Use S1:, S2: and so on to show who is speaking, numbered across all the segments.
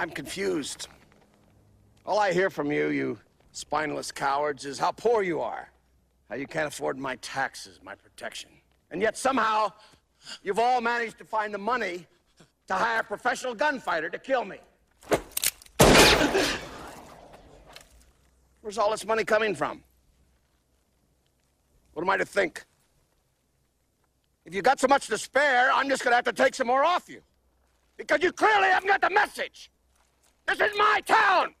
S1: I'm confused. All I hear from you, you spineless cowards, is how poor you are, how you can't afford my taxes, my protection. And yet somehow, you've all managed to find the money to hire a professional gunfighter to kill me. Where's all this money coming from? What am I to think? If you've got so much to spare, I'm just gonna have to take some more off you. Because you clearly haven't got the message. This is my town.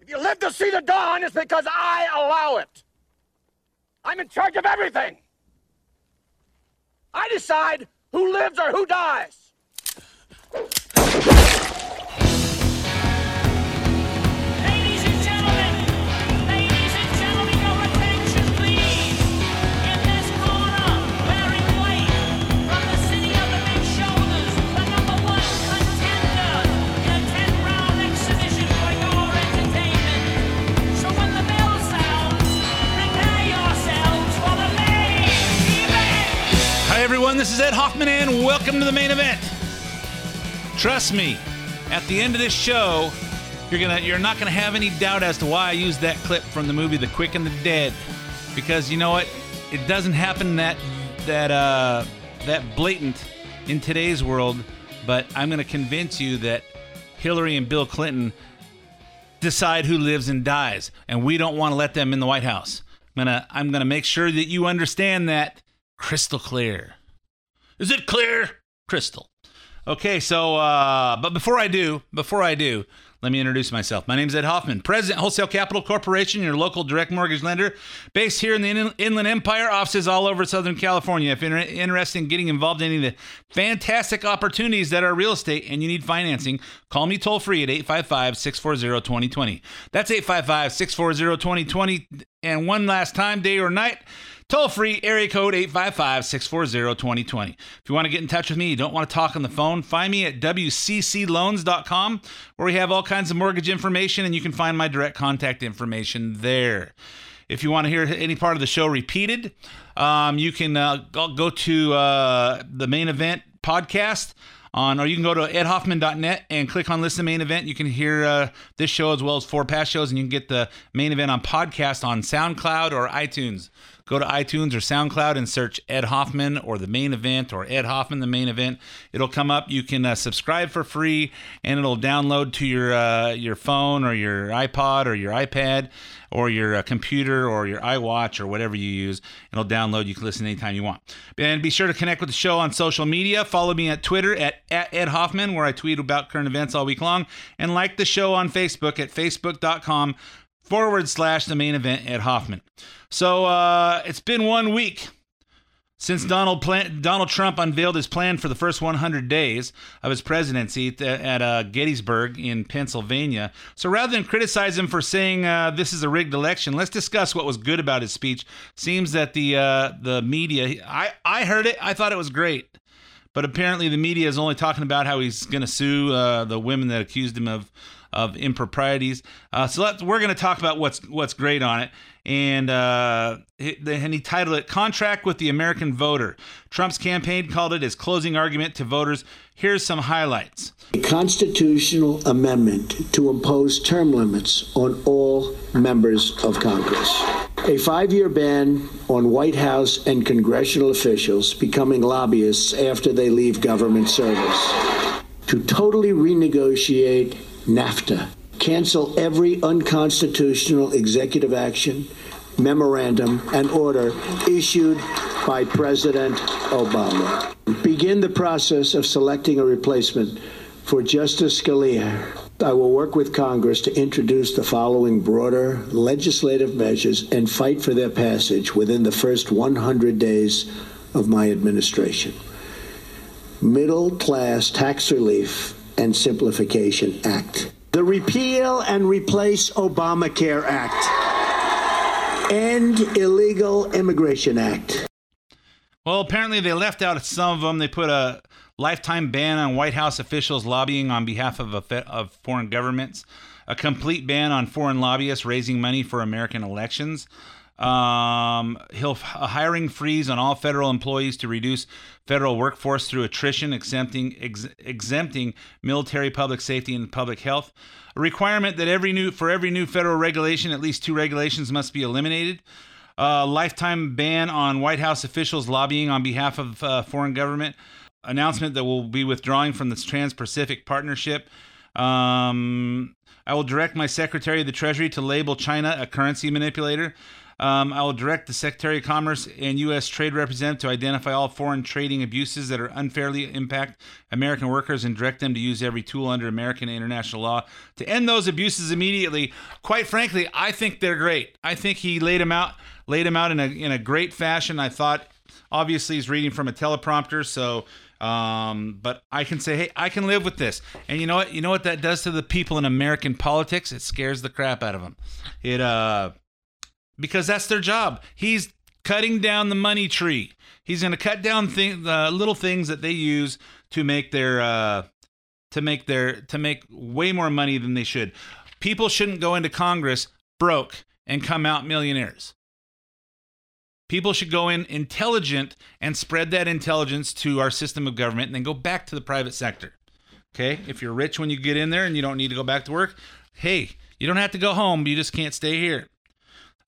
S1: If you live to see the dawn, it's because I allow it. I'm in charge of everything. I decide who lives or who dies.
S2: Everyone. This is Ed Hoffman, and welcome to the main event. Trust me, at the end of this show, you're gonna you're not gonna have any doubt as to why I used that clip from the movie The Quick and the Dead, because you know what? It doesn't happen that that uh, that blatant in today's world. But I'm gonna convince you that Hillary and Bill Clinton decide who lives and dies, and we don't want to let them in the White House. I'm gonna I'm gonna make sure that you understand that crystal clear. Is it clear? Crystal. Okay, so uh, but before I do, before I do, let me introduce myself. My name is Ed Hoffman, President Wholesale Capital Corporation, your local direct mortgage lender, based here in the In- Inland Empire, offices all over Southern California. If you're interested in getting involved in any of the fantastic opportunities that are real estate and you need financing, call me toll free at 855 640 2020. That's 855 640 2020. And one last time, day or night, Toll free, area code 855 640 2020. If you want to get in touch with me, you don't want to talk on the phone, find me at WCCLoans.com, where we have all kinds of mortgage information and you can find my direct contact information there. If you want to hear any part of the show repeated, um, you can uh, go to uh, the main event podcast on, or you can go to edhoffman.net and click on listen to main event. You can hear uh, this show as well as four past shows, and you can get the main event on podcast on SoundCloud or iTunes. Go to iTunes or SoundCloud and search Ed Hoffman or the main event or Ed Hoffman the main event. It'll come up. You can uh, subscribe for free, and it'll download to your uh, your phone or your iPod or your iPad or your uh, computer or your iWatch or whatever you use. It'll download. You can listen anytime you want. And be sure to connect with the show on social media. Follow me at Twitter at, at Ed Hoffman, where I tweet about current events all week long. And like the show on Facebook at facebook.com forward slash the main event at Hoffman. So uh, it's been one week since Donald Donald Trump unveiled his plan for the first 100 days of his presidency at, at uh, Gettysburg in Pennsylvania. So rather than criticize him for saying uh, this is a rigged election, let's discuss what was good about his speech. Seems that the uh, the media, I I heard it, I thought it was great. But apparently, the media is only talking about how he's going to sue uh, the women that accused him of of improprieties. Uh, so let's, we're going to talk about what's what's great on it. And uh, and he titled it "Contract with the American Voter." Trump's campaign called it his closing argument to voters. Here's some highlights.
S3: A constitutional amendment to impose term limits on all members of Congress. A five year ban on White House and congressional officials becoming lobbyists after they leave government service. To totally renegotiate NAFTA. Cancel every unconstitutional executive action, memorandum, and order issued by President Obama. Begin the process of selecting a replacement for Justice Scalia. I will work with Congress to introduce the following broader legislative measures and fight for their passage within the first 100 days of my administration. Middle Class Tax Relief and Simplification Act. The Repeal and Replace Obamacare Act. End Illegal Immigration Act.
S2: Well, apparently they left out some of them. They put a lifetime ban on White House officials lobbying on behalf of, a, of foreign governments, a complete ban on foreign lobbyists raising money for American elections, Um, he'll a hiring freeze on all federal employees to reduce federal workforce through attrition, exempting ex, exempting military, public safety, and public health. A requirement that every new for every new federal regulation, at least two regulations must be eliminated. A lifetime ban on White House officials lobbying on behalf of uh, foreign government. Announcement that will be withdrawing from the Trans-Pacific Partnership. Um, I will direct my Secretary of the Treasury to label China a currency manipulator. Um, I will direct the Secretary of Commerce and U.S. Trade Representative to identify all foreign trading abuses that are unfairly impact American workers and direct them to use every tool under American and international law to end those abuses immediately. Quite frankly, I think they're great. I think he laid them out, laid them out in a in a great fashion. I thought, obviously, he's reading from a teleprompter, so um, but I can say, hey, I can live with this. And you know what? You know what that does to the people in American politics? It scares the crap out of them. It uh, because that's their job. He's cutting down the money tree. He's going to cut down the little things that they use to make their uh, to make their to make way more money than they should. People shouldn't go into Congress broke and come out millionaires. People should go in intelligent and spread that intelligence to our system of government and then go back to the private sector. Okay? If you're rich when you get in there and you don't need to go back to work, hey, you don't have to go home, you just can't stay here.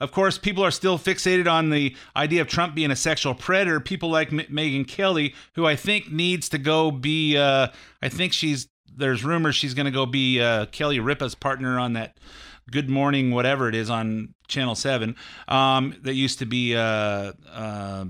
S2: Of course, people are still fixated on the idea of Trump being a sexual predator. People like M- Megyn Kelly, who I think needs to go be, uh, I think she's, there's rumors she's going to go be uh, Kelly Ripa's partner on that Good Morning, whatever it is on Channel 7. Um, that used to be uh, uh,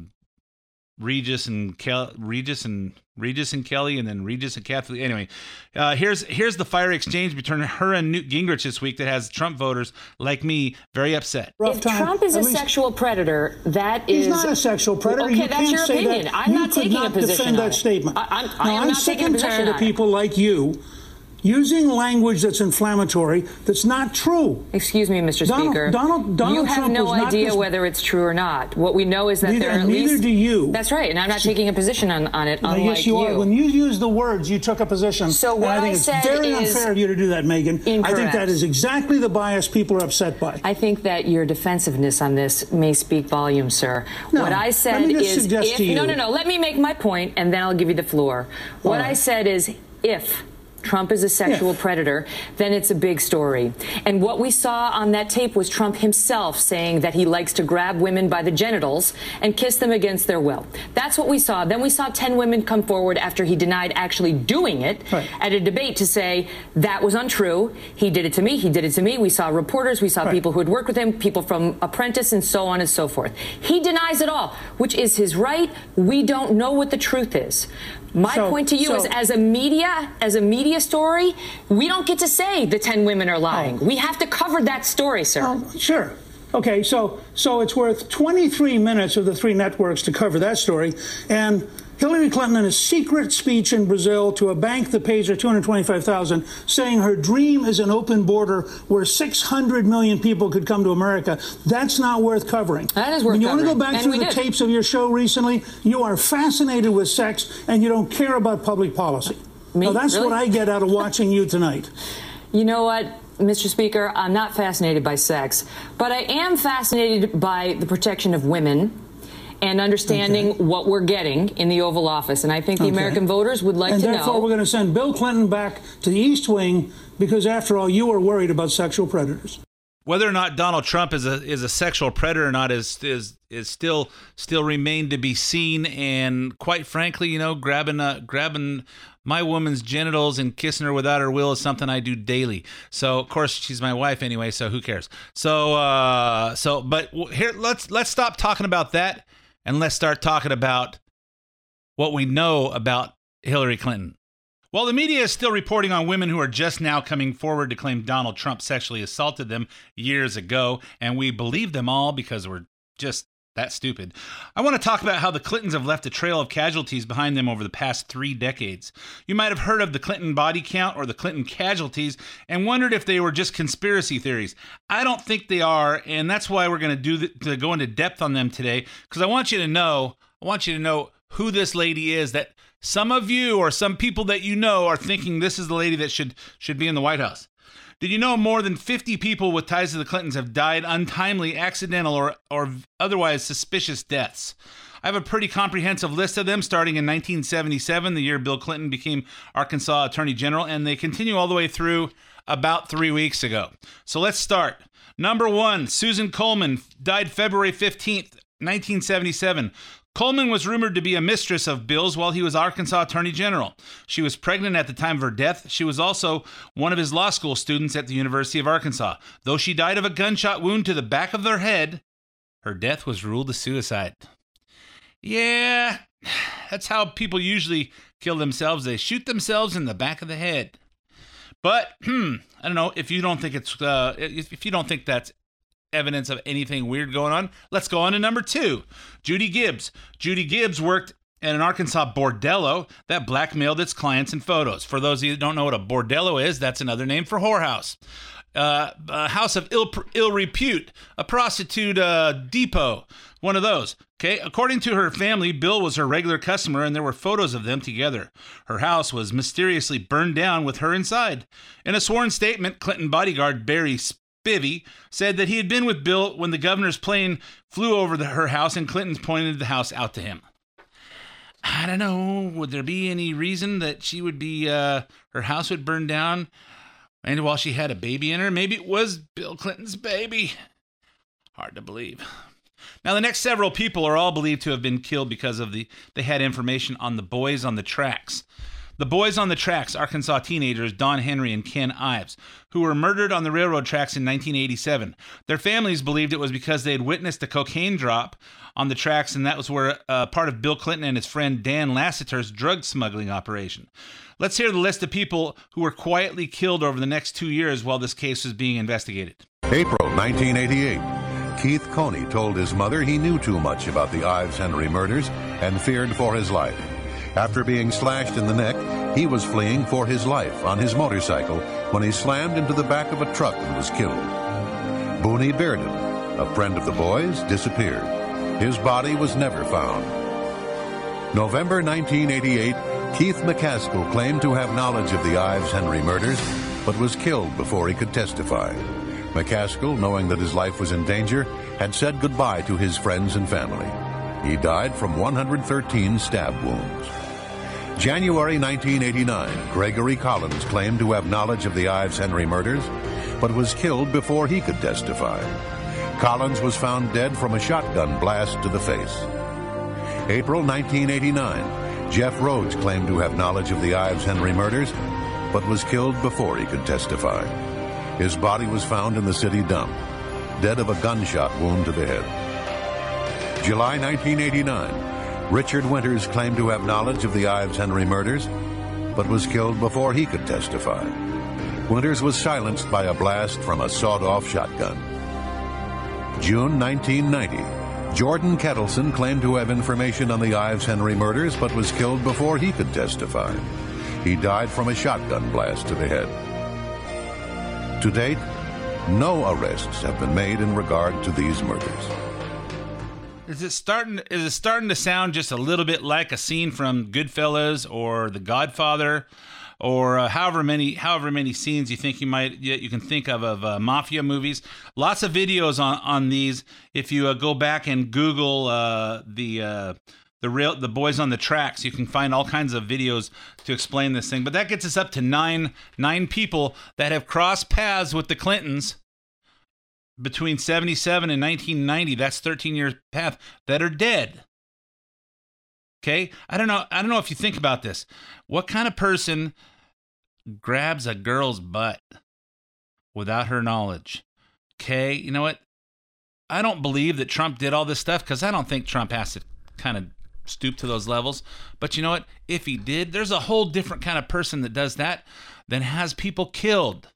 S2: Regis and Kel- Regis and Regis and Kelly, and then Regis and Kathleen. Anyway, uh, here's here's the fire exchange between her and Newt Gingrich this week that has Trump voters like me very upset.
S4: If Trump is a sexual predator, that is
S5: He's not a sexual predator.
S4: Okay,
S5: you
S4: that's
S5: can't
S4: your
S5: say
S4: opinion.
S5: That.
S4: I'm
S5: you
S4: not
S5: could
S4: taking
S5: not
S4: a position
S5: defend
S4: on
S5: that
S4: it.
S5: statement.
S4: I- I'm- I
S5: now,
S4: am
S5: I'm
S4: not
S5: sick and tired of people like you using language that's inflammatory that's not true.
S4: Excuse me, Mr.
S5: Donald-
S4: Speaker.
S5: Donald- Donald
S4: you have
S5: Trump
S4: no idea whether it's true or not. What we know is that
S5: Neither-
S4: there are at
S5: neither
S4: least.
S5: do you.
S4: That's right, and I'm not taking a position on, on it.
S5: I
S4: unlike
S5: guess you, are. When you use the words, you took a position.
S4: So what
S5: I think
S4: I
S5: it's
S4: said
S5: very
S4: is
S5: unfair of you to do that, Megyn. Incorrect. I think that is exactly the bias people are upset by.
S4: I think that your defensiveness on this may speak volumes, sir.
S5: No,
S4: what I said is if no, no, no. Let me make my point, and then I'll give you the floor. What
S5: right.
S4: I said is if. Trump is a sexual predator, then it's a big story. And what we saw on that tape was Trump himself saying that he likes to grab women by the genitals and kiss them against their will. That's what we saw. Then we saw 10 women come forward after he denied actually doing it
S5: Right.
S4: at a debate to say that was untrue. He did it to me. He did it to me. We saw reporters. We saw
S5: Right.
S4: people who had worked with him, people from Apprentice, and so on and so forth. He denies it all, which is his right. We don't know what the truth is. My
S5: So-
S4: point to you
S5: so-
S4: is, as a media, as a media story, we don't get to say the ten women are lying.
S5: Oh.
S4: We have to cover that story, sir.
S5: Oh, sure. Okay, so so it's worth 23 minutes of the three networks to cover that story, and Hillary Clinton in a secret speech in Brazil to a bank that pays her 225,000, saying her dream is an open border where 600 million people could come to America. That's not worth covering.
S4: That is worth
S5: When you want to go back
S4: and
S5: through the
S4: did.
S5: tapes of your show recently, you are fascinated with sex and you don't care about public policy.
S4: Me?
S5: Now, that's
S4: Really?
S5: what I get out of watching you tonight.
S4: You know what, Mr. Speaker? I'm not fascinated by sex, but I am fascinated by the protection of women and understanding
S5: Okay.
S4: what we're getting in the Oval Office. And I think the
S5: Okay.
S4: American voters would like
S5: and
S4: to
S5: therefore, we're going to send Bill Clinton back to the East Wing because, after all, you are worried about sexual predators.
S2: whether or not Donald Trump is a is a sexual predator or not is is is still still remain to be seen. And quite frankly, you know, grabbing uh, grabbing my woman's genitals and kissing her without her will is something I do daily. So of course she's my wife anyway. So who cares? So uh, so but here let's let's stop talking about that and let's start talking about what we know about Hillary Clinton. While the media is still reporting on women who are just now coming forward to claim Donald Trump sexually assaulted them years ago, and we believe them all because we're just that stupid, I want to talk about how the Clintons have left a trail of casualties behind them over the past three decades. You might have heard of the Clinton body count or the Clinton casualties and wondered if they were just conspiracy theories. I don't think they are, and that's why we're going to do the, to go into depth on them today because I want you to know, I want you to know who this lady is that Some of you or some people that you know are thinking this is the lady that should should be in the White House. Did you know more than 50 people with ties to the Clintons have died untimely, accidental, or, or otherwise suspicious deaths? I have a pretty comprehensive list of them starting in 1977, the year Bill Clinton became Arkansas Attorney General, and they continue all the way through about three weeks ago. So let's start. Number one, Susan Coleman died February 15th, 1977. Coleman was rumored to be a mistress of Bill's while he was Arkansas Attorney General. She was pregnant at the time of her death. She was also one of his law school students at the University of Arkansas. Though she died of a gunshot wound to the back of her head, her death was ruled a suicide. Yeah, that's how people usually kill themselves. They shoot themselves in the back of the head. But hmm, I don't know if you don't think it's uh, if, if you don't think that's evidence of anything weird going on. Let's go on to number two. Judy Gibbs. Judy Gibbs worked at an Arkansas bordello that blackmailed its clients in photos. For those of you that don't know what a bordello is, that's another name for whorehouse. Uh, a house of ill, ill repute, a prostitute uh, depot, one of those. Okay, according to her family, Bill was her regular customer, and there were photos of them together. Her house was mysteriously burned down with her inside. In a sworn statement, Clinton bodyguard Barry Spivey said that he had been with Bill when the governor's plane flew over the, her house, and Clinton pointed the house out to him. I don't know. Would there be any reason that she would be, uh, her house would burn down? And while she had a baby in her, maybe it was Bill Clinton's baby. Hard to believe. Now, the next several people are all believed to have been killed because of the they had information on the boys on the tracks. The boys on the tracks, Arkansas teenagers Don Henry and Ken Ives, who were murdered on the railroad tracks in 1987. Their families believed it was because they had witnessed a cocaine drop on the tracks, and that was where uh, part of Bill Clinton and his friend Dan Lasater's drug smuggling operation. Let's hear the list of people who were quietly killed over the next two years while this case was being investigated.
S6: April 1988. Keith Coney told his mother he knew too much about the Ives Henry murders and feared for his life. After being slashed in the neck, he was fleeing for his life on his motorcycle when he slammed into the back of a truck and was killed. Booney Bearden, a friend of the boys, disappeared. His body was never found. November 1988, Keith McKaskle claimed to have knowledge of the Ives Henry murders, but was killed before he could testify. McKaskle, knowing that his life was in danger, had said goodbye to his friends and family. He died from 113 stab wounds. January 1989, Gregory Collins claimed to have knowledge of the Ives Henry murders, but was killed before he could testify. Collins was found dead from a shotgun blast to the face. April 1989, Jeff Rhodes claimed to have knowledge of the Ives Henry murders, but was killed before he could testify. His body was found in the city dump, dead of a gunshot wound to the head. July 1989, Richard Winters claimed to have knowledge of the Ives Henry murders, but was killed before he could testify. Winters was silenced by a blast from a sawed-off shotgun. June 1990, Jordan Ketelson claimed to have information on the Ives Henry murders, but was killed before he could testify. He died from a shotgun blast to the head. To date, no arrests have been made in regard to these murders.
S2: Is it starting? Is it starting to sound just a little bit like a scene from Goodfellas or The Godfather, or uh, however many however many scenes you think you might you, can think of of uh, mafia movies? Lots of videos on on these. If you uh, go back and Google uh, the uh, the real the boys on the tracks, you can find all kinds of videos to explain this thing. But that gets us up to nine nine people that have crossed paths with the Clintons between 77 and 1990 that's 13 years path that are dead. Okay? I don't know i don't know if you think about this. What kind of person grabs a girl's butt without her knowledge? Okay you know what? I don't believe that trump did all this stuff because i don't think trump has to kind of stoop to those levels. But you know what? If he did there's a whole different kind of person that does that than has people killed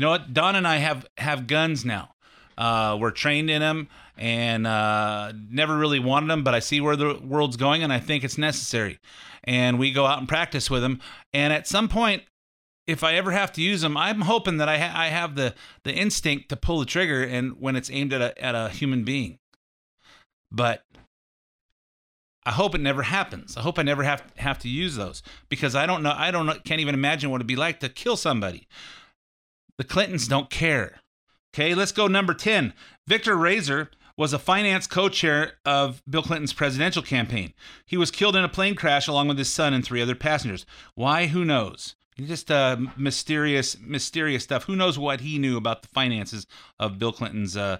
S2: you know what? Don and I have have guns now. Uh, we're trained in them and uh, never really wanted them, but I see where the world's going and I think it's necessary. And we go out and practice with them. And at some point, if I ever have to use them, I'm hoping that I, ha- I have the, the instinct to pull the trigger and when it's aimed at a, at a human being. But I hope it never happens. I hope I never have have to use those because I don't know. I don't know, can't even imagine what it'd be like to kill somebody. The Clintons don't care. Okay, let's go number 10. Victor Raiser was a finance co-chair of Bill Clinton's presidential campaign. He was killed in a plane crash along with his son and three other passengers. Why? Who knows? Just uh, mysterious, mysterious stuff. Who knows what he knew about the finances of Bill Clinton's uh,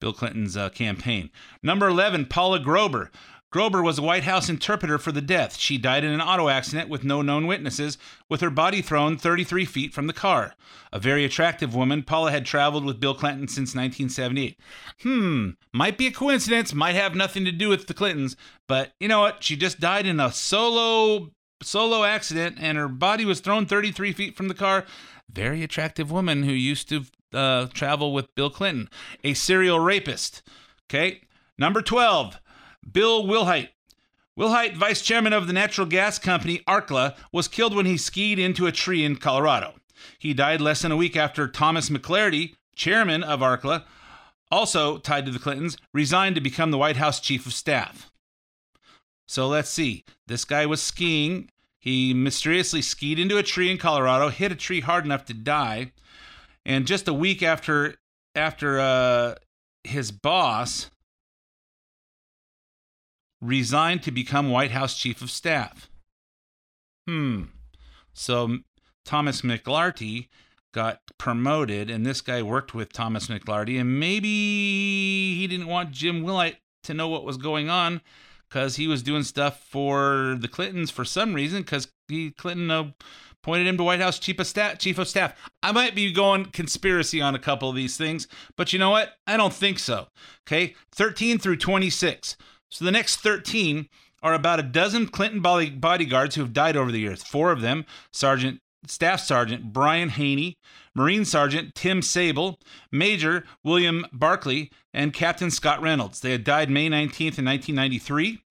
S2: Bill Clinton's uh, campaign? Number eleven, Paula Grober. Grober was a White House interpreter for the death. She died in an auto accident with no known witnesses, with her body thrown 33 feet from the car. A very attractive woman, Paula had traveled with Bill Clinton since 1978. Hmm, might be a coincidence, might have nothing to do with the Clintons, but you know what? She just died in a solo solo accident and her body was thrown 33 feet from the car. Very attractive woman who used to uh, travel with Bill Clinton. A serial rapist. Okay. Number 12, Bill Wilhite. Wilhite, vice chairman of the natural gas company Arkla, was killed when he skied into a tree in Colorado. He died less than a week after Thomas McLarty, chairman of Arkla, also tied to the Clintons, resigned to become the White House chief of staff. So let's see. This guy was skiing. He mysteriously skied into a tree in Colorado, hit a tree hard enough to die, and just a week after after uh, his boss resigned to become White House chief of staff. Hmm. So Thomas McLarty got promoted, and this guy worked with Thomas McLarty, and maybe he didn't want Jim Wilhite to know what was going on because he was doing stuff for the Clintons for some reason because Clinton uh, appointed him to White House chief of staff. Chief of staff. I might be going conspiracy on a couple of these things, but you know what? I don't think so. Okay, 13 through 26. So the next 13 are about a dozen Clinton body- bodyguards who have died over the years. Four of them, Sergeant Staff Sergeant Brian Haney, Marine Sergeant Tim Sabel, Major William Barkley, and Captain Scott Reynolds. They had died May 19th in 1993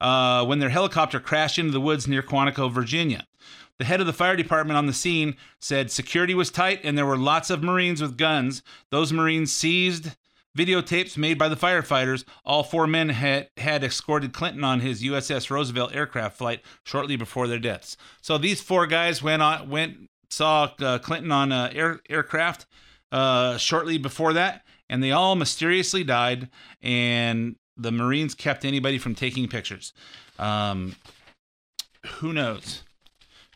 S2: uh, when their helicopter crashed into the woods near Quantico, Virginia. The head of the fire department on the scene said security was tight and there were lots of Marines with guns. Those Marines seized videotapes made by the firefighters. All four men had, had escorted Clinton on his USS Roosevelt aircraft flight shortly before their deaths. So these four guys went on went saw uh, Clinton on uh, air, aircraft uh, shortly before that, and they all mysteriously died. And the Marines kept anybody from taking pictures. Um, who knows?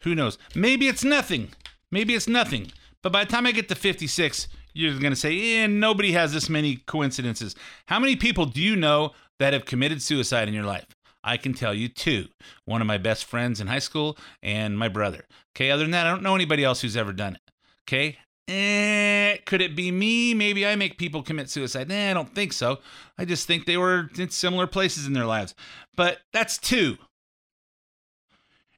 S2: Who knows? Maybe it's nothing. Maybe it's nothing. But by the time I get to 56, you're going to say, eh, nobody has this many coincidences. How many people do you know that have committed suicide in your life? I can tell you two. One of my best friends in high school and my brother. Okay, other than that, I don't know anybody else who's ever done it. Okay, eh, could it be me? Maybe I make people commit suicide. Eh, I don't think so. I just think they were in similar places in their lives. But that's two.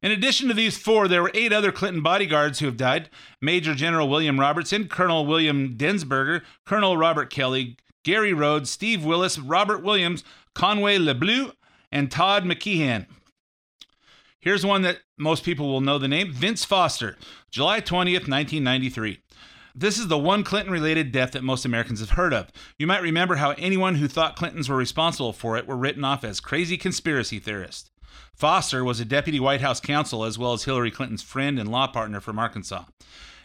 S2: In addition to these four, there were eight other Clinton bodyguards who have died Major General William Robertson, Colonel William Densberger, Colonel Robert Kelly, Gary Rhodes, Steve Willis, Robert Williams, Conway LeBleu, and Todd McKeehan. Here's one that most people will know the name Vince Foster, July 20th, 1993. This is the one Clinton related death that most Americans have heard of. You might remember how anyone who thought Clintons were responsible for it were written off as crazy conspiracy theorists. Foster was a deputy White House counsel as well as Hillary Clinton's friend and law partner from Arkansas.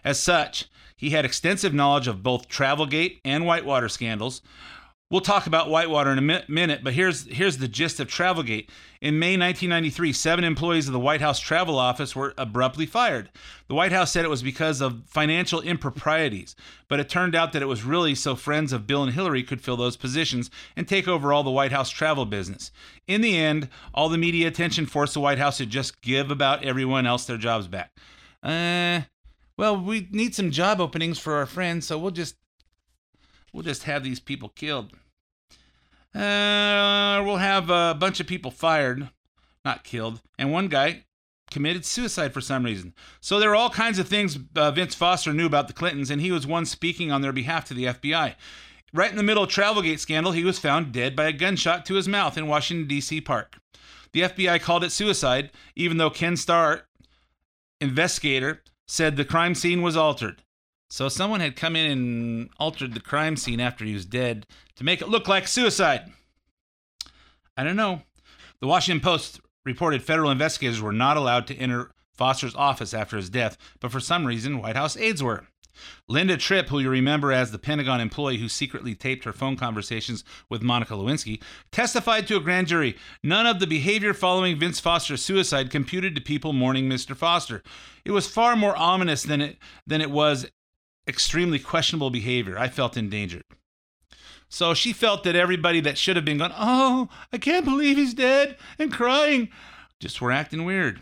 S2: As such, he had extensive knowledge of both Travelgate and Whitewater scandals. We'll talk about Whitewater in a mi- minute, but here's here's the gist of Travelgate. In May 1993, seven employees of the White House Travel Office were abruptly fired. The White House said it was because of financial improprieties, but it turned out that it was really so friends of Bill and Hillary could fill those positions and take over all the White House travel business. In the end, all the media attention forced the White House to just give about everyone else their jobs back. Uh, well, we need some job openings for our friends, so we'll just we'll just have these people killed. Uh, we'll have a bunch of people fired, not killed, and one guy committed suicide for some reason. So there are all kinds of things uh, Vince Foster knew about the Clintons, and he was one speaking on their behalf to the FBI. Right in the middle of Travelgate scandal, he was found dead by a gunshot to his mouth in Washington D.C. Park. The FBI called it suicide, even though Ken Starr, investigator, said the crime scene was altered. So someone had come in and altered the crime scene after he was dead to make it look like suicide. I don't know. The Washington Post reported federal investigators were not allowed to enter Foster's office after his death, but for some reason, White House aides were. Linda Tripp, who you remember as the Pentagon employee who secretly taped her phone conversations with Monica Lewinsky, testified to a grand jury. None of the behavior following Vince Foster's suicide computed to people mourning Mr. Foster. It was far more ominous than it than it was extremely questionable behavior. I felt endangered. So she felt that everybody that should have been going, oh, I can't believe he's dead, and crying, just were acting weird.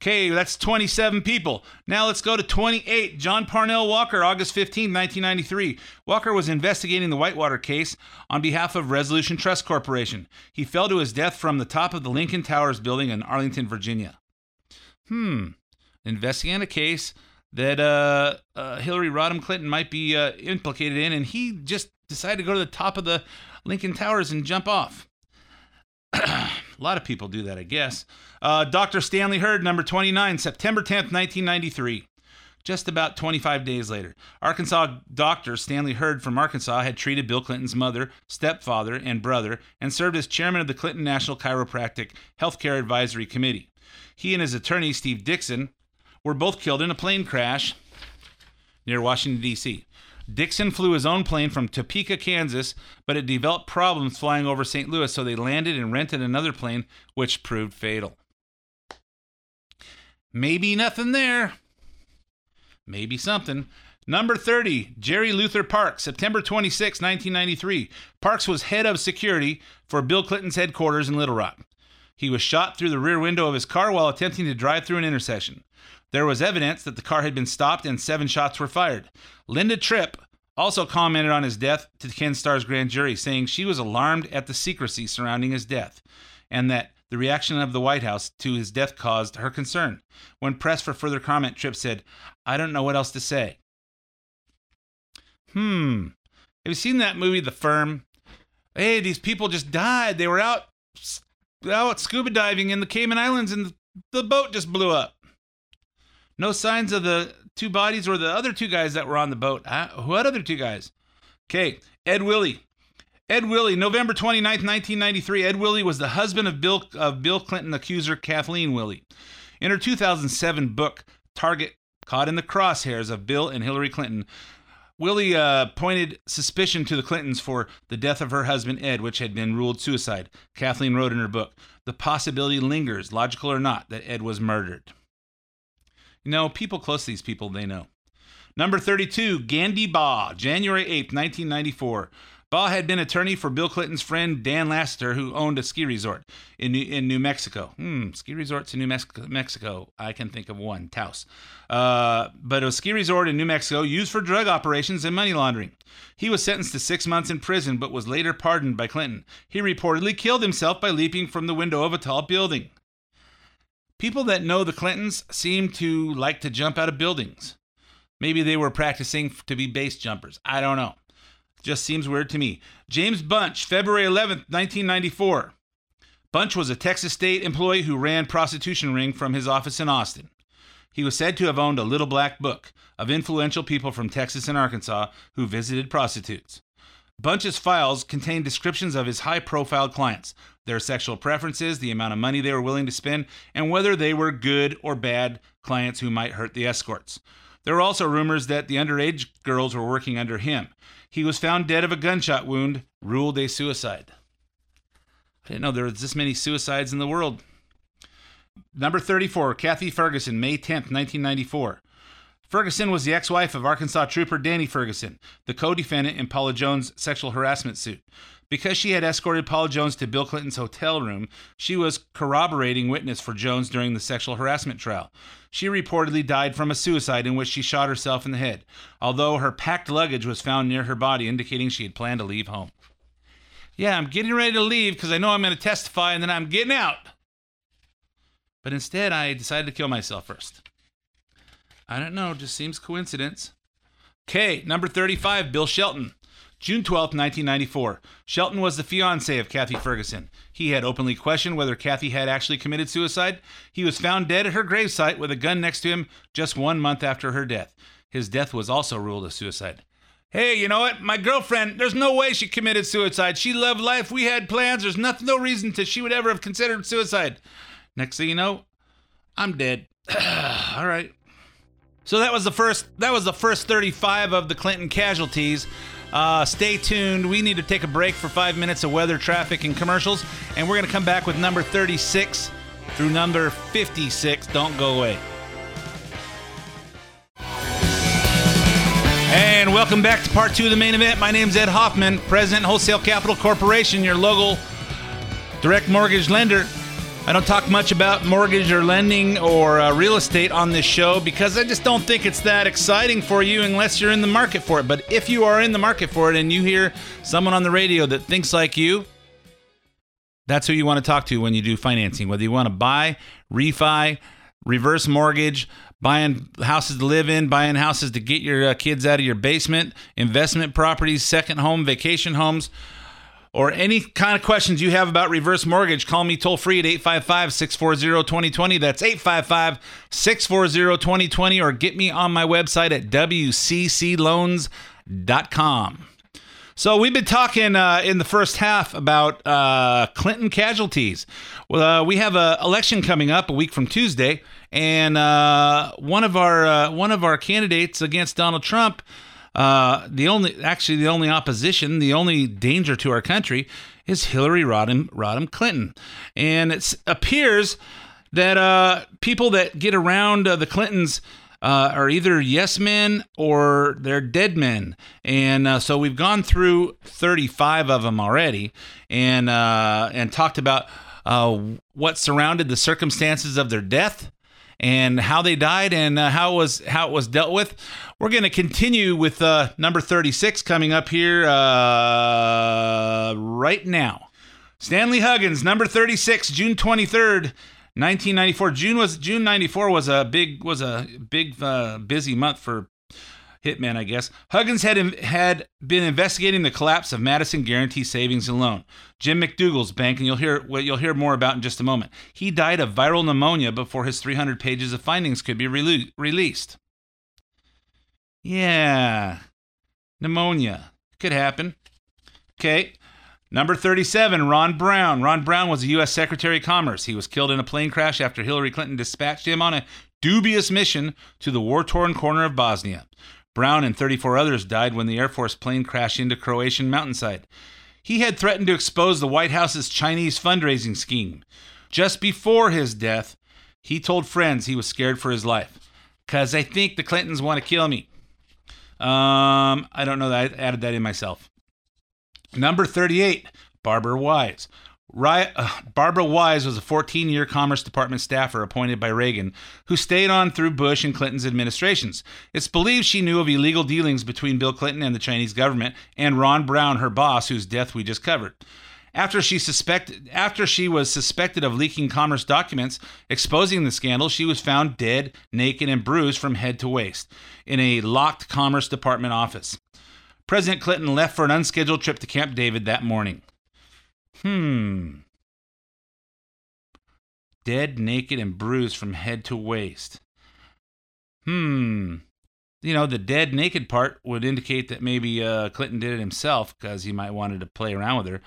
S2: Okay, that's 27 people. Now let's go to 28. John Parnell Walker, August 15, 1993. Walker was investigating the Whitewater case on behalf of Resolution Trust Corporation. He fell to his death from the top of the Lincoln Towers building in Arlington, Virginia. Hmm. Investigating a case that uh, uh, Hillary Rodham Clinton might be uh, implicated in, and he just decided to go to the top of the Lincoln Towers and jump off. a lot of people do that, I guess. Uh, Dr. Stanley Heard, number 29, September 10th, 1993. Just about 25 days later, Arkansas doctor Stanley Heard from Arkansas had treated Bill Clinton's mother, stepfather, and brother and served as chairman of the Clinton National Chiropractic Healthcare Advisory Committee. He and his attorney, Steve Dixon, were both killed in a plane crash near Washington, D.C. Dixon flew his own plane from Topeka, Kansas, but it developed problems flying over St. Louis, so they landed and rented another plane, which proved fatal. Maybe nothing there. Maybe something. Number 30, Jerry Luther Parks, September 26, 1993. Parks was head of security for Bill Clinton's headquarters in Little Rock. He was shot through the rear window of his car while attempting to drive through an intersection. There was evidence that the car had been stopped and seven shots were fired. Linda Tripp also commented on his death to Ken Starr's grand jury, saying she was alarmed at the secrecy surrounding his death and that the reaction of the White House to his death caused her concern. When pressed for further comment, Tripp said, I don't know what else to say. Hmm. Have you seen that movie, The Firm? Hey, these people just died. They were out, out scuba diving in the Cayman Islands and the boat just blew up. No signs of the two bodies or the other two guys that were on the boat. Uh, what other two guys? Okay, Ed Willey. Ed Willey, November 29th, 1993. Ed Willey was the husband of Bill, of Bill Clinton accuser Kathleen Willey. In her 2007 book, Target Caught in the Crosshairs of Bill and Hillary Clinton, Willey uh, pointed suspicion to the Clintons for the death of her husband Ed, which had been ruled suicide. Kathleen wrote in her book, The possibility lingers, logical or not, that Ed was murdered. Know, people close to these people, they know. Number 32, Gandy Baugh, January 8th, 1994. Baugh had been attorney for Bill Clinton's friend Dan Lasater, who owned a ski resort in New, in New Mexico. Hmm, ski resorts in New Mexico, Mexico. I can think of one, Taos. Uh, but a ski resort in New Mexico used for drug operations and money laundering. He was sentenced to six months in prison, but was later pardoned by Clinton. He reportedly killed himself by leaping from the window of a tall building. People that know the Clintons seem to like to jump out of buildings. Maybe they were practicing to be base jumpers. I don't know. Just seems weird to me. James Bunch, February 11th, 1994. Bunch was a Texas state employee who ran prostitution ring from his office in Austin. He was said to have owned a little black book of influential people from Texas and Arkansas who visited prostitutes. Bunch's files contained descriptions of his high profile clients, their sexual preferences, the amount of money they were willing to spend, and whether they were good or bad clients who might hurt the escorts. There were also rumors that the underage girls were working under him. He was found dead of a gunshot wound, ruled a suicide. I didn't know there was this many suicides in the world. Number 34, Kathy Ferguson, May 10th, 1994. Ferguson was the ex wife of Arkansas trooper Danny Ferguson, the co defendant in Paula Jones' sexual harassment suit. Because she had escorted Paula Jones to Bill Clinton's hotel room, she was corroborating witness for Jones during the sexual harassment trial. She reportedly died from a suicide in which she shot herself in the head, although her packed luggage was found near her body, indicating she had planned to leave home. Yeah, I'm getting ready to leave because I know I'm going to testify and then I'm getting out. But instead, I decided to kill myself first. I don't know, just seems coincidence. Okay, number 35, Bill Shelton. June 12, 1994. Shelton was the fiance of Kathy Ferguson. He had openly questioned whether Kathy had actually committed suicide. He was found dead at her gravesite with a gun next to him just one month after her death. His death was also ruled a suicide. Hey, you know what? My girlfriend, there's no way she committed suicide. She loved life. We had plans. There's nothing, no reason to she would ever have considered suicide. Next thing you know, I'm dead. All right. So that was the first. That was the first 35 of the Clinton casualties. Uh, stay tuned. We need to take a break for five minutes of weather, traffic, and commercials, and we're gonna come back with number 36 through number 56. Don't go away. And welcome back to part two of the main event. My name is Ed Hoffman, President, Wholesale Capital Corporation, your local direct mortgage lender. I don't talk much about mortgage or lending or uh, real estate on this show because I just don't think it's that exciting for you unless you're in the market for it. But if you are in the market for it and you hear someone on the radio that thinks like you, that's who you want to talk to when you do financing. Whether you want to buy, refi, reverse mortgage, buying houses to live in, buying houses to get your uh, kids out of your basement, investment properties, second home, vacation homes, or any kind of questions you have about reverse mortgage, call me toll free at 855 640 2020. That's 855 640 2020, or get me on my website at wccloans.com. So we've been talking uh, in the first half about uh, Clinton casualties. Well, uh, we have an election coming up a week from Tuesday, and uh, one of our uh, one of our candidates against Donald Trump, uh, the only actually the only opposition, the only danger to our country, is Hillary Rodham Rodham Clinton, and it appears that uh, people that get around uh, the Clintons uh, are either yes men or they're dead men. And uh, so we've gone through 35 of them already and, uh, and talked about uh, what surrounded the circumstances of their death and how they died and uh, how it was how it was dealt with. We're going to continue with uh, number 36 coming up here uh, right now. Stanley Huggins, number 36, June 23rd. 1994 June was June 94 was a big was a big uh, busy month for Hitman, I guess. Huggins had had been investigating the collapse of Madison Guaranty Savings and Loan, Jim McDougal's bank, and you'll hear what you'll hear more about in just a moment. He died of viral pneumonia before his 300 pages of findings could be rele- released. Yeah, pneumonia could happen. Okay. Number 37, Ron Brown. Ron Brown was a U.S. Secretary of Commerce. He was killed in a plane crash after Hillary Clinton dispatched him on a dubious mission to the war torn corner of Bosnia. Brown and 34 others died when the Air Force plane crashed into Croatian mountainside. He had threatened to expose the White House's Chinese fundraising scheme. Just before his death, he told friends he was scared for his life. Because I think the Clintons want to kill me. Um, I don't know that I added that in myself. Number 38, Barbara Wise. Uh, Barbara Wise was a 14 year Commerce Department staffer appointed by Reagan, who stayed on through Bush and Clinton's administrations. It's believed she knew of illegal dealings between Bill Clinton and the Chinese government and Ron Brown, her boss, whose death we just covered. After she suspected, after she was suspected of leaking commerce documents exposing the scandal, she was found dead, naked, and bruised from head to waist in a locked Commerce Department office. President Clinton left for an unscheduled trip to Camp David that morning. Hmm. Dead, naked, and bruised from head to waist. Hmm. You know, the dead, naked part would indicate that maybe uh, Clinton did it himself because he might wanted to play around with her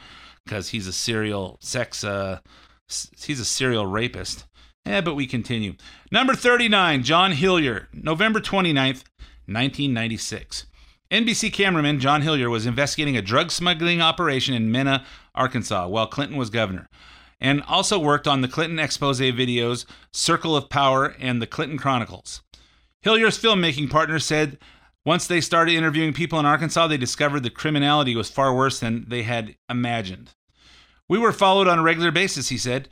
S2: because he's a serial sex. Uh, he's a serial rapist. Yeah, but we continue. Number 39, John Hillyer, November 29th, 1996. NBC cameraman John Hillyer was investigating a drug smuggling operation in Mena, Arkansas, while Clinton was governor, and also worked on the Clinton expose videos Circle of Power and the Clinton Chronicles. Hillyer's filmmaking partner said once they started interviewing people in Arkansas, they discovered the criminality was far worse than they had imagined. We were followed on a regular basis, he said.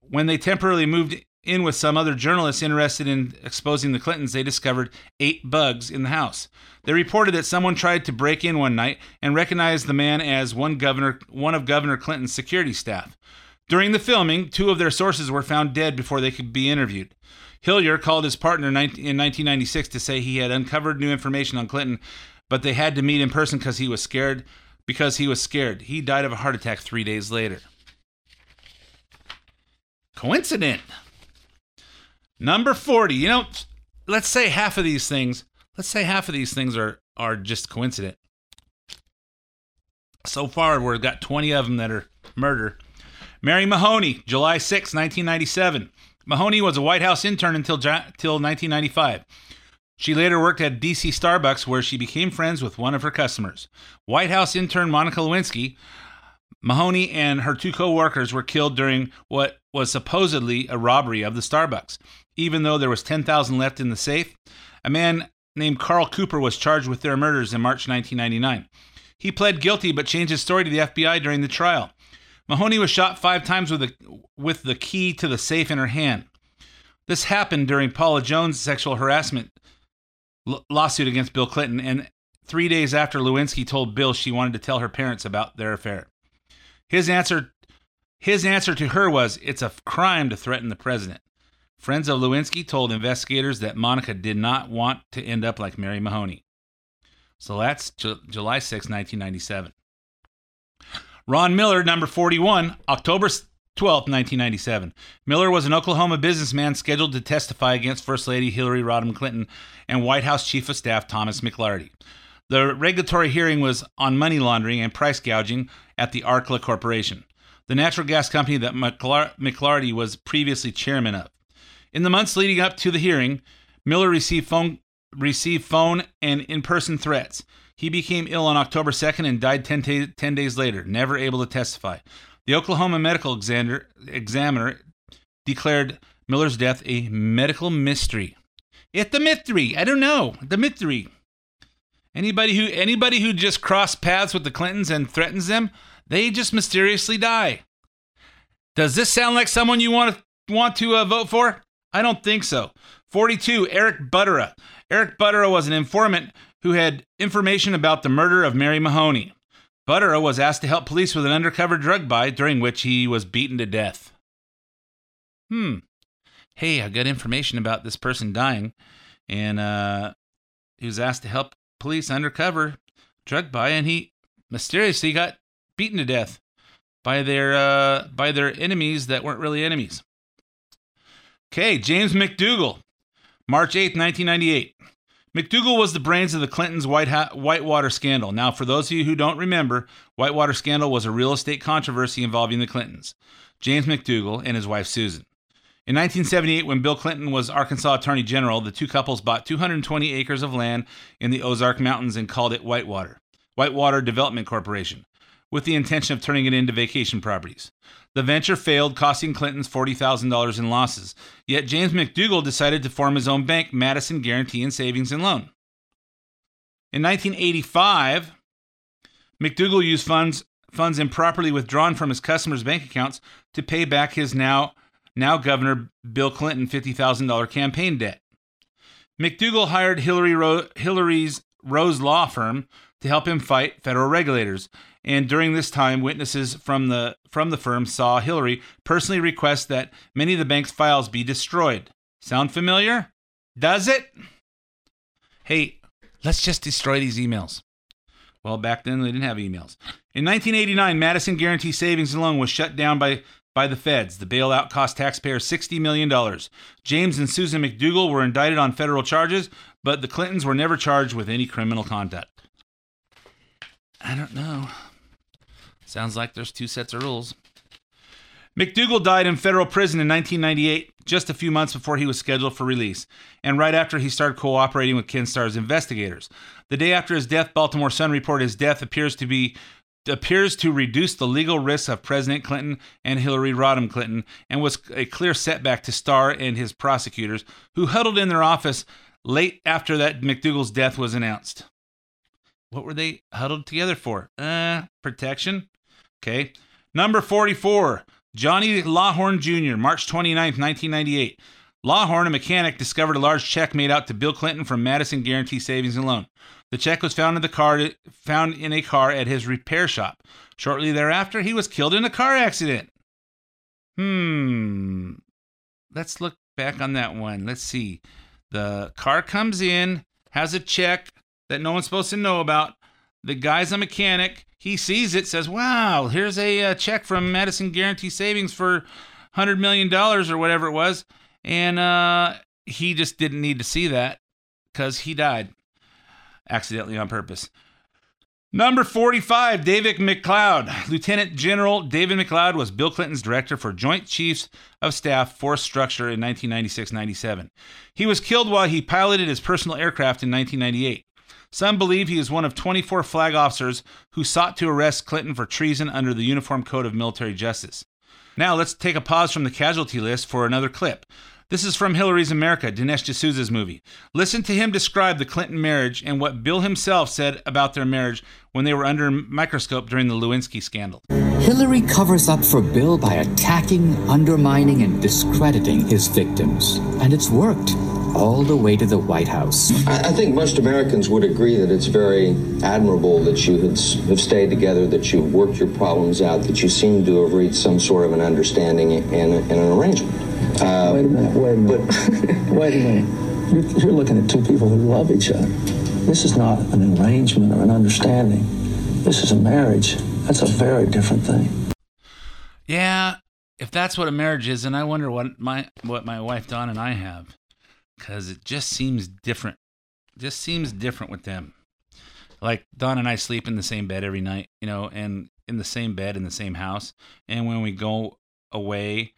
S2: When they temporarily moved in with some other journalists interested in exposing the Clintons, they discovered eight bugs in the house. They reported that someone tried to break in one night and recognized the man as one governor, one of Governor Clinton's security staff. During the filming, two of their sources were found dead before they could be interviewed. Hillyer called his partner in 1996 to say he had uncovered new information on Clinton, but they had to meet in person because he was scared. Because he was scared, he died of a heart attack three days later. Coincident. Number 40. You know, let's say half of these things, let's say half of these things are are just coincident. So far, we've got 20 of them that are murder. Mary Mahoney, July 6, 1997. Mahoney was a White House intern until, till 1995. She later worked at DC Starbucks, where she became friends with one of her customers. White House intern Monica Lewinsky, Mahoney and her two co workers were killed during what was supposedly a robbery of the Starbucks. Even though there was 10,000 left in the safe, a man named Carl Cooper was charged with their murders in March 1999. He pled guilty but changed his story to the FBI during the trial. Mahoney was shot five times with, a, with the key to the safe in her hand. This happened during Paula Jones' sexual harassment l- lawsuit against Bill Clinton, and three days after Lewinsky told Bill she wanted to tell her parents about their affair. His answer, his answer to her was, "It's a crime to threaten the president." Friends of Lewinsky told investigators that Monica did not want to end up like Mary Mahoney. So that's Ju- July 6, 1997. Ron Miller, number 41, October 12, 1997. Miller was an Oklahoma businessman scheduled to testify against First Lady Hillary Rodham Clinton and White House Chief of Staff Thomas McLarty. The regulatory hearing was on money laundering and price gouging at the Arkla Corporation, the natural gas company that McLar- McLarty was previously chairman of. In the months leading up to the hearing, Miller received phone received phone and in-person threats. He became ill on October 2nd and died 10, ta- 10 days later, never able to testify. The Oklahoma Medical Examiner, examiner declared Miller's death a medical mystery. It's a mystery. I don't know. The mystery. Anybody who anybody who just crossed paths with the Clintons and threatens them, they just mysteriously die. Does this sound like someone you want to want to uh, vote for? I don't think so. 42. Eric Butera. Eric Butera was an informant who had information about the murder of Mary Mahoney. Butera was asked to help police with an undercover drug buy during which he was beaten to death. Hmm. Hey, I got information about this person dying, and uh, he was asked to help police undercover drug buy, and he mysteriously got beaten to death by their uh, by their enemies that weren't really enemies. Okay, James McDougal, March 8th, 1998. McDougal was the brains of the Clintons' White ha- Whitewater scandal. Now, for those of you who don't remember, Whitewater scandal was a real estate controversy involving the Clintons, James McDougal and his wife Susan. In 1978, when Bill Clinton was Arkansas Attorney General, the two couples bought 220 acres of land in the Ozark Mountains and called it Whitewater, Whitewater Development Corporation, with the intention of turning it into vacation properties. The venture failed, costing Clintons $40,000 in losses. Yet James McDougal decided to form his own bank, Madison Guaranty and Savings and Loan. In 1985, McDougal used funds funds improperly withdrawn from his customers' bank accounts to pay back his now now Governor Bill Clinton $50,000 campaign debt. McDougal hired Hillary Ro- Hillary's Rose Law Firm to help him fight federal regulators. And during this time, witnesses from the from the firm saw Hillary personally request that many of the bank's files be destroyed. Sound familiar? Does it? Hey, let's just destroy these emails. Well, back then they didn't have emails. In 1989, Madison Guaranty Savings and Loan was shut down by by the feds. The bailout cost taxpayers $60 million. James and Susan McDougal were indicted on federal charges, but the Clintons were never charged with any criminal conduct. I don't know. Sounds like there's two sets of rules. McDougal died in federal prison in 1998, just a few months before he was scheduled for release, and right after he started cooperating with Ken Starr's investigators. The day after his death, Baltimore Sun reported his death appears to be appears to reduce the legal risks of President Clinton and Hillary Rodham Clinton and was a clear setback to Starr and his prosecutors, who huddled in their office late after that McDougal's death was announced. What were they huddled together for? Uh, protection. Okay. Number 44, Johnny Lawhorn Jr., March 29th, 1998. Lawhorn, a mechanic, discovered a large check made out to Bill Clinton from Madison Guaranty Savings and Loan. The check was found in the car found in a car at his repair shop. Shortly thereafter, he was killed in a car accident. Hmm. Let's look back on that one. Let's see. The car comes in, has a check that no one's supposed to know about. The guy's a mechanic. He sees it, says, "Wow, here's a uh, check from Madison Guaranty Savings for hundred million dollars or whatever it was," and uh, he just didn't need to see that because he died. accidentally on purpose. Number 45, David McLeod. Lieutenant General David McLeod was Bill Clinton's director for Joint Chiefs of Staff Force Structure in 1996 97. He was killed while he piloted his personal aircraft in 1998. Some believe he is one of 24 flag officers who sought to arrest Clinton for treason under the Uniform Code of Military Justice. Now let's take a pause from the casualty list for another clip. This is from Hillary's America, Dinesh D'Souza's movie. Listen to him describe the Clinton marriage and what Bill himself said about their marriage when they were under microscope during the Lewinsky scandal.
S7: Hillary covers up for Bill by attacking, undermining, and discrediting his victims. And it's worked all the way to the White House.
S8: I, I think most Americans would agree that it's very admirable that you had, have stayed together, that you worked your problems out, that you seem to have reached some sort of an understanding and, and an arrangement. Uh,
S9: Wait a minute, wait a minute. wait a minute. You're, you're looking at two people who love each other. This is not an arrangement or an understanding. This is a marriage. That's a very different thing.
S2: Yeah, if that's what a marriage is, and I wonder what my what my wife Don and I have, because it just seems different. Just seems different with them. Like Don and I sleep in the same bed every night, you know, and in the same bed in the same house. And when we go away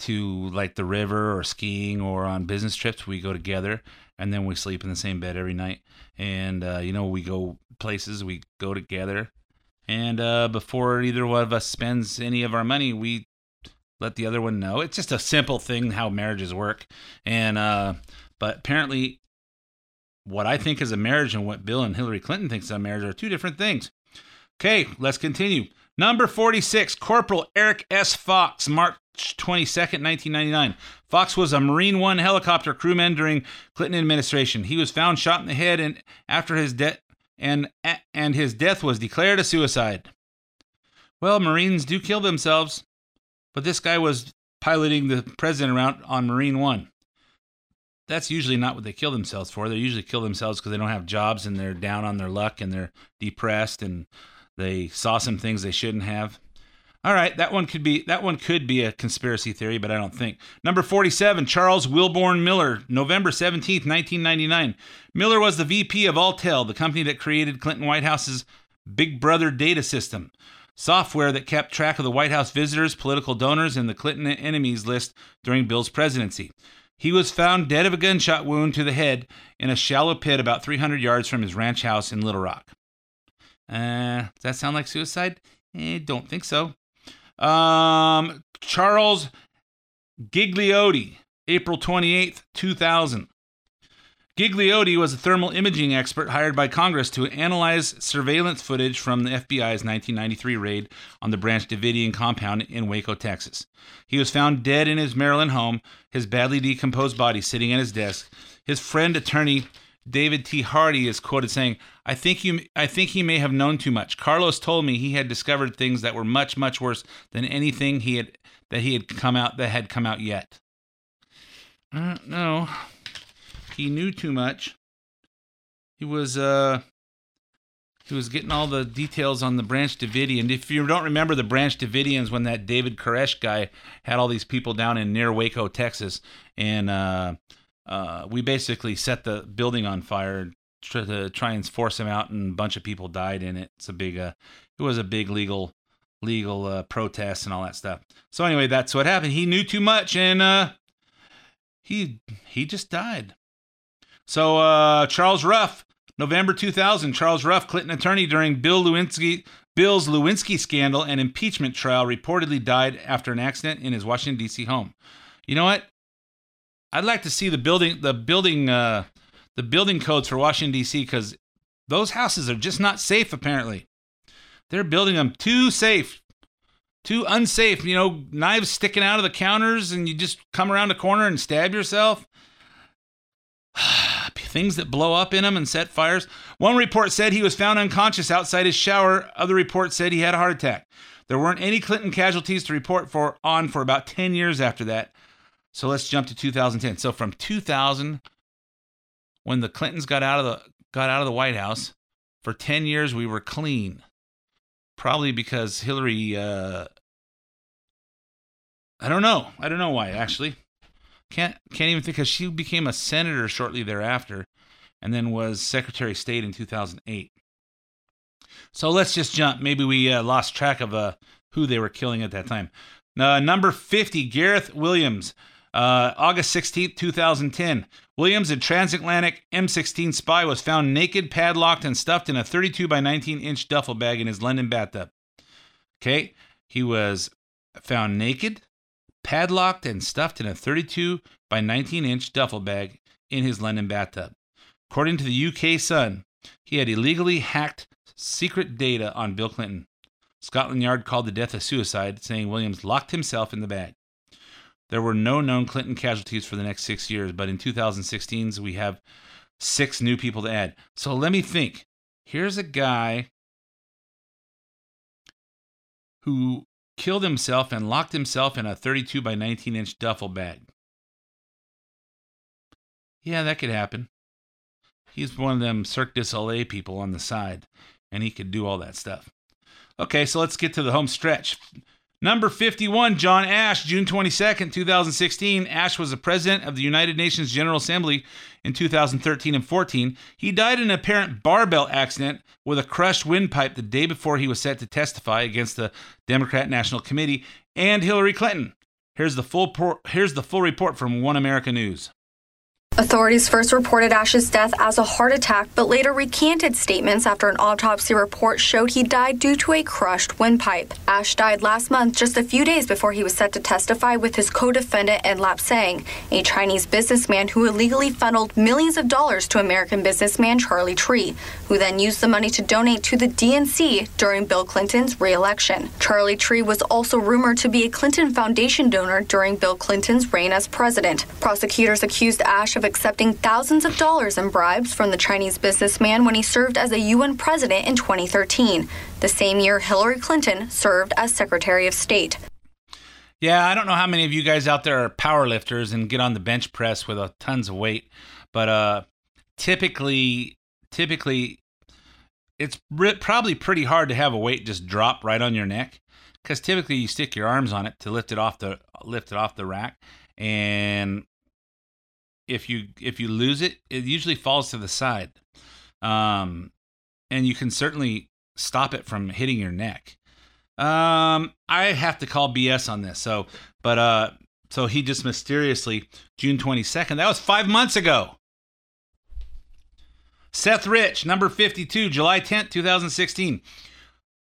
S2: to like the river or skiing or on business trips, we go together, and then we sleep in the same bed every night. And uh, you know, we go places, we go together, and uh, before either one of us spends any of our money, we let the other one know. It's just a simple thing how marriages work. And uh, but apparently, what I think is a marriage and what Bill and Hillary Clinton thinks is a marriage are two different things. Okay, let's continue. Number 46, Corporal Eric S. Fox, March 22nd, 1999. Fox was a Marine One helicopter crewman during Clinton administration. He was found shot in the head and after his death and and his death was declared a suicide. Well, Marines do kill themselves, but this guy was piloting the president around on Marine One. That's usually not what they kill themselves for. They usually kill themselves because they don't have jobs and they're down on their luck and they're depressed and they saw some things they shouldn't have. All right, that one could be that one could be a conspiracy theory, but I don't think. Number 47, Charles Wilborn Miller, November 17th, 1999. Miller was the VP of Alltel, the company that created Clinton White House's Big Brother data system, software that kept track of the White House visitors, political donors, and the Clinton enemies list during Bill's presidency. He was found dead of a gunshot wound to the head in a shallow pit about 300 yards from his ranch house in Little Rock. Uh, does that sound like suicide? Eh, don't think so. Um, Charles Ghigliotti, April 28th, 2000. Ghigliotti was a thermal imaging expert hired by Congress to analyze surveillance footage from the FBI's 1993 raid on the Branch Davidian compound in Waco, Texas. He was found dead in his Maryland home, his badly decomposed body sitting at his desk. His friend attorney David T. Hardy is quoted saying, "I think you I think he may have known too much. Carlos told me he had discovered things that were much much worse than anything he had that he had come out that had come out yet." Uh, no. He knew too much. He was uh he was getting all the details on the Branch Davidian. If you don't remember the Branch Davidians, when that David Koresh guy had all these people down in near Waco, Texas, and uh, uh, we basically set the building on fire tr- to try and force him out, and a bunch of people died in it. It's a big, uh, it was a big legal, legal uh, protest and all that stuff. So anyway, that's what happened. He knew too much, and uh, he he just died. So uh, Charles Ruff, November 2000, Charles Ruff, Clinton attorney during Bill Lewinsky, Bill's Lewinsky scandal and impeachment trial, reportedly died after an accident in his Washington D.C. home. You know what? I'd like to see the building, the building, uh, the building codes for Washington D.C. because those houses are just not safe. Apparently, they're building them too safe, too unsafe. You know, knives sticking out of the counters, and you just come around a corner and stab yourself things that blow up in him and set fires. One report said he was found unconscious outside his shower. Other reports said he had a heart attack. There weren't any Clinton casualties to report for on for about 10 years after that. So let's jump to 2010. So from 2000 when the Clintons got out of the got out of the White House, for 10 years we were clean. Probably because Hillary uh I don't know. I don't know why actually. Can't can't even think because she became a senator shortly thereafter, and then was Secretary of State in 2008. So let's just jump. Maybe we uh, lost track of uh, who they were killing at that time. Uh, number 50, Gareth Williams, uh, August 16, 2010. Williams, a transatlantic MI6 spy, was found naked, padlocked, and stuffed in a 32 by 19 inch duffel bag in his London bathtub. Okay, he was found naked, padlocked, and stuffed in a 32 by 19 inch duffel bag in his London bathtub. According to the UK Sun, he had illegally hacked secret data on Bill Clinton. Scotland Yard called the death a suicide, saying Williams locked himself in the bag. There were no known Clinton casualties for the next six years, but in 2016, we have six new people to add. So let me think. Here's a guy who killed himself and locked himself in a 32 by 19 inch duffel bag. Yeah, that could happen. He's one of them Cirque du Soleil people on the side, and he could do all that stuff. Okay, so let's get to the home stretch. Number 51, John Ash, June 22, 2016. Ash was the president of the United Nations General Assembly in 2013 and 14. He died in an apparent barbell accident with a crushed windpipe the day before he was set to testify against the Democrat National Committee and Hillary Clinton. Here's the full por- here's the full report from One America News.
S10: Authorities first reported Ash's death as a heart attack, but later recanted statements after an autopsy report showed he died due to a crushed windpipe. Ash died last month, just a few days before he was set to testify with his co-defendant Ed Lapsang, a Chinese businessman who illegally funneled millions of dollars to American businessman Charlie Trie, who then used the money to donate to the DNC during Bill Clinton's re-election. Charlie Trie was also rumored to be a Clinton Foundation donor during Bill Clinton's reign as president. Prosecutors accused Ash of accepting thousands of dollars in bribes from the Chinese businessman when he served as a UN president in 2013, the same year Hillary Clinton served as Secretary of State.
S2: Yeah, I don't know how many of you guys out there are power lifters and get on the bench press with uh, tons of weight, but uh, typically, typically, it's re- probably pretty hard to have a weight just drop right on your neck because typically you stick your arms on it to lift it off the lift it off the rack, and if you if you lose it, it usually falls to the side, um, and you can certainly stop it from hitting your neck. Um, I have to call BS on this. So, but uh, so he just mysteriously June twenty second. That was five months ago. Seth Rich, number fifty two, July tenth, two thousand sixteen.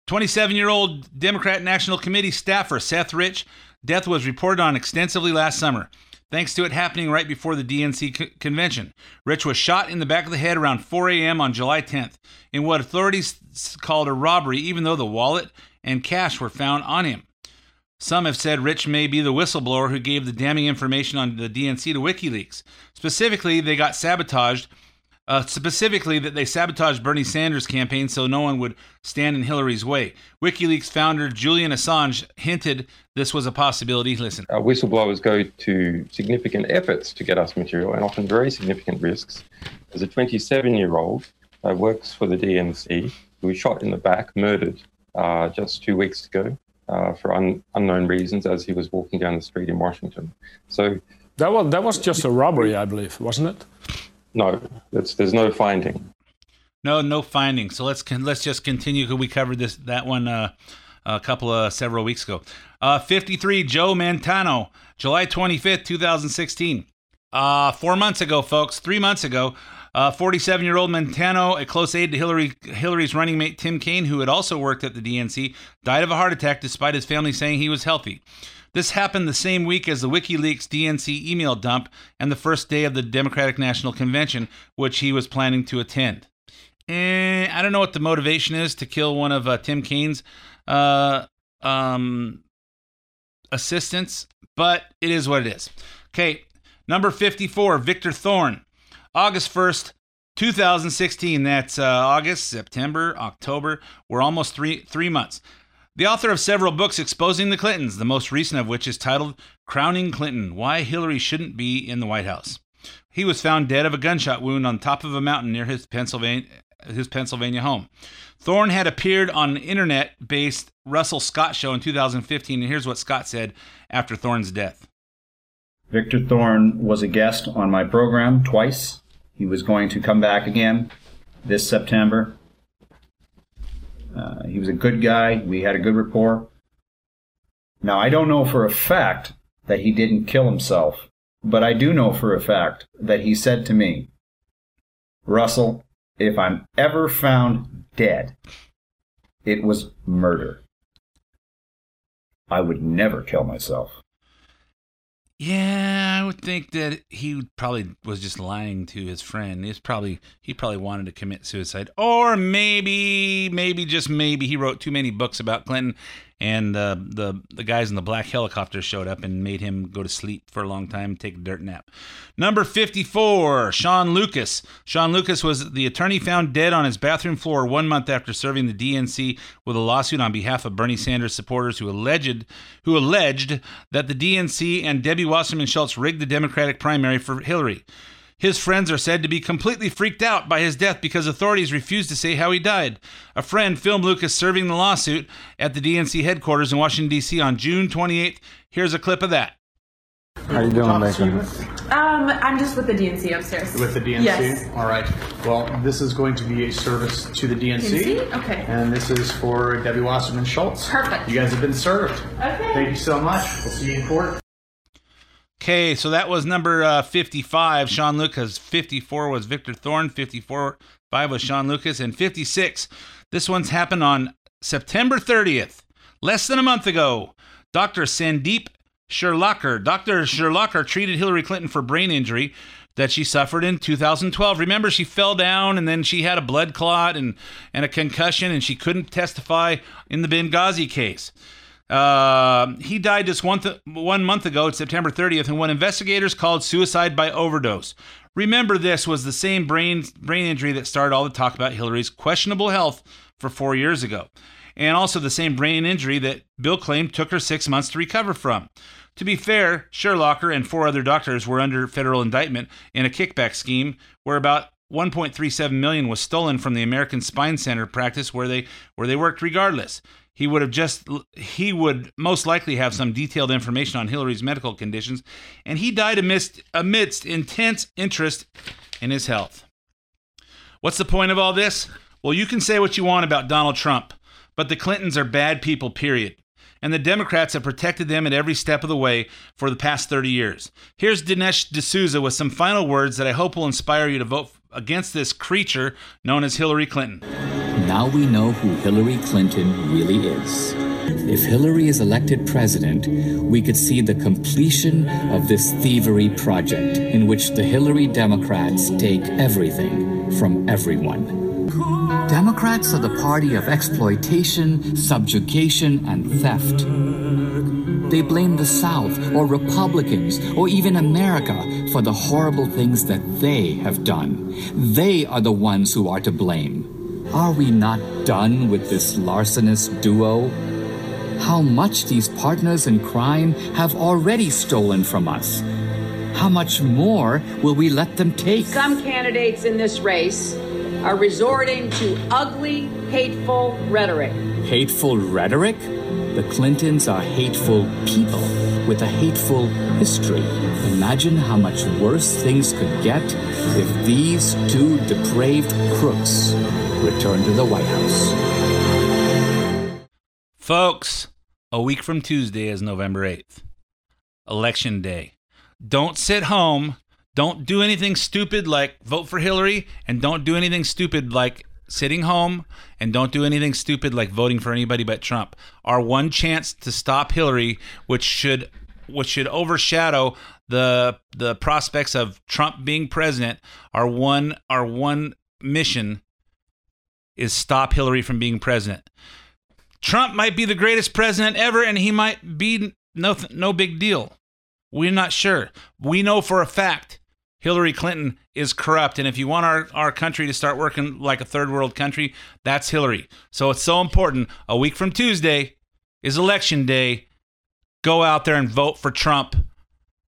S2: 27 year old Democrat National Committee staffer Seth Rich death was reported on extensively last summer thanks to it happening right before the DNC c- convention. Rich was shot in the back of the head around 4 a.m. on July 10th in what authorities called a robbery, even though the wallet and cash were found on him. Some have said Rich may be the whistleblower who gave the damning information on the DNC to WikiLeaks. Specifically, they got sabotaged. Uh, specifically, that they sabotaged Bernie Sanders' campaign so no one would stand in Hillary's way. WikiLeaks founder Julian Assange hinted this was a possibility. Listen.
S11: Our whistleblowers go to significant efforts to get us material and often very significant risks. As a 27 year old who works for the DNC who was shot in the back, murdered uh, just two weeks ago uh, for un- unknown reasons as he was walking down the street in Washington. So
S12: That was that was just a robbery, I believe, wasn't it?
S11: No, there's no finding.
S2: No, no finding. So let's let's just continue. We covered this that one uh, a couple of several weeks ago. Uh, 53, Joe Montano, July 25th, 2016. Uh, four months ago, folks. Three months ago. 47 year old Montano, a close aide to Hillary Hillary's running mate Tim Kaine, who had also worked at the DNC, died of a heart attack despite his family saying he was healthy. This happened the same week as the WikiLeaks DNC email dump and the first day of the Democratic National Convention, which he was planning to attend. Eh, I don't know what the motivation is to kill one of uh, Tim Kaine's uh, um, assistants, but it is what it is. Okay, number 54, Victor Thorne, August 1st, 2016. That's uh, August, September, October. We're almost three three months. The author of several books exposing the Clintons, the most recent of which is titled Crowning Clinton Why Hillary Shouldn't Be in the White House. He was found dead of a gunshot wound on top of a mountain near his Pennsylvania, his Pennsylvania home. Thorne had appeared on an internet based Russell Scott show in 2015, and here's what Scott said after Thorne's death.
S13: Victor Thorne was a guest on my program twice. He was going to come back again this September. Uh, he was a good guy. We had a good rapport. Now, I don't know for a fact that he didn't kill himself, but I do know for a fact that he said to me, Russell, if I'm ever found dead, it was murder. I would never kill myself.
S2: Yeah, I would think that he probably was just lying to his friend. He's probably he probably wanted to commit suicide, or maybe, maybe just maybe he wrote too many books about Clinton, and uh, the the guys in the black helicopter showed up and made him go to sleep for a long time, take a dirt nap. Number fifty four, Sean Lucas. Sean Lucas was the attorney found dead on his bathroom floor one month after serving the DNC with a lawsuit on behalf of Bernie Sanders supporters who alleged who alleged that the DNC and Debbie Wasserman Schultz rigged the Democratic primary for Hillary. His friends are said to be completely freaked out by his death because authorities refused to say how he died. A friend filmed Lucas serving the lawsuit at the DNC headquarters in Washington, D.C. on June 28th. Here's a clip of that.
S14: How are you doing, Megan?
S15: Um, I'm just with the DNC upstairs.
S14: With the DNC?
S15: Yes.
S14: All right. Well, this is going to be a service to the DNC.
S15: DNC? Okay.
S14: And this is for Debbie Wasserman Schultz.
S15: Perfect.
S14: You guys have been served.
S15: Okay.
S14: Thank you so much. We'll see you in court.
S2: Okay, so that was number uh, 55, Sean Lucas. 54 was Victor Thorne. 54, 5 was Sean Lucas. And 56, this one's happened on September 30th, less than a month ago. Dr. Sandeep Sherlocker. Dr. Sherlocker treated Hillary Clinton for brain injury that she suffered in 2012. Remember, she fell down and then she had a blood clot and, and a concussion, and she couldn't testify in the Benghazi case. Uh, he died just one, th- one month ago, September 30th, and what investigators called suicide by overdose. Remember, this was the same brain brain injury that started all the talk about Hillary's questionable health for four years ago, and also the same brain injury that Bill claimed took her six months to recover from. To be fair, Sherlocker and four other doctors were under federal indictment in a kickback scheme where about 1.37 million was stolen from the American Spine Center practice where they where they worked regardless. He would have just he would most likely have some detailed information on Hillary's medical conditions and he died amidst amidst intense interest in his health. What's the point of all this? Well, you can say what you want about Donald Trump, but the Clintons are bad people, period. And the Democrats have protected them at every step of the way for the past 30 years. Here's Dinesh D'Souza with some final words that I hope will inspire you to vote against this creature known as Hillary Clinton.
S7: Now we know who Hillary Clinton really is. If Hillary is elected president, we could see the completion of this thievery project in which the Hillary Democrats take everything from everyone. Democrats are the party of exploitation, subjugation, and theft. They blame the South or Republicans or even America for the horrible things that they have done. They are the ones who are to blame. Are we not done with this larcenous duo? How much these partners in crime have already stolen from us? How much more will we let them take?
S16: Some candidates in this race are resorting to ugly, hateful rhetoric.
S7: Hateful rhetoric? The Clintons are hateful people with a hateful history. Imagine how much worse things could get if these two depraved crooks return to the White House.
S2: Folks, a week from Tuesday is November 8th, Election Day. Don't sit home. Don't do anything stupid like vote for Hillary, and don't do anything stupid like sitting home, and don't do anything stupid like voting for anybody but Trump. Our one chance to stop Hillary, which should which should overshadow the the prospects of Trump being president, our one our one mission is stop Hillary from being president. Trump might be the greatest president ever, and he might be no no big deal. We're not sure. We know for a fact Hillary Clinton is corrupt, and if you want our, our country to start working like a third world country, that's Hillary. So it's so important. A week from Tuesday is election day. Go out there and vote for Trump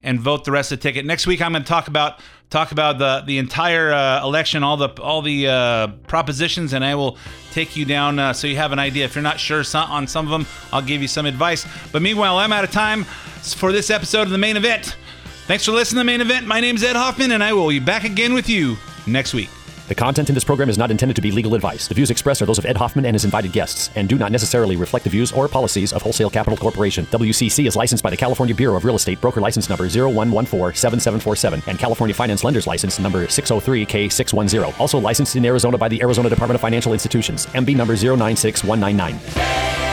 S2: and vote the rest of the ticket. Next week, I'm going to talk about talk about the the entire uh, election, all the all the uh, propositions, and I will take you down uh, so you have an idea. If you're not sure on some of them, I'll give you some advice. But meanwhile, I'm out of time for this episode of the main event. Thanks for listening to the main event. My name is Ed Hoffman, and I will be back again with you next week.
S17: The content in this program is not intended to be legal advice. The views expressed are those of Ed Hoffman and his invited guests and do not necessarily reflect the views or policies of Wholesale Capital Corporation. WCC is licensed by the California Bureau of Real Estate, broker license number 01147747 and California Finance Lenders License number 603K610. Also licensed in Arizona by the Arizona Department of Financial Institutions, MB number 096199.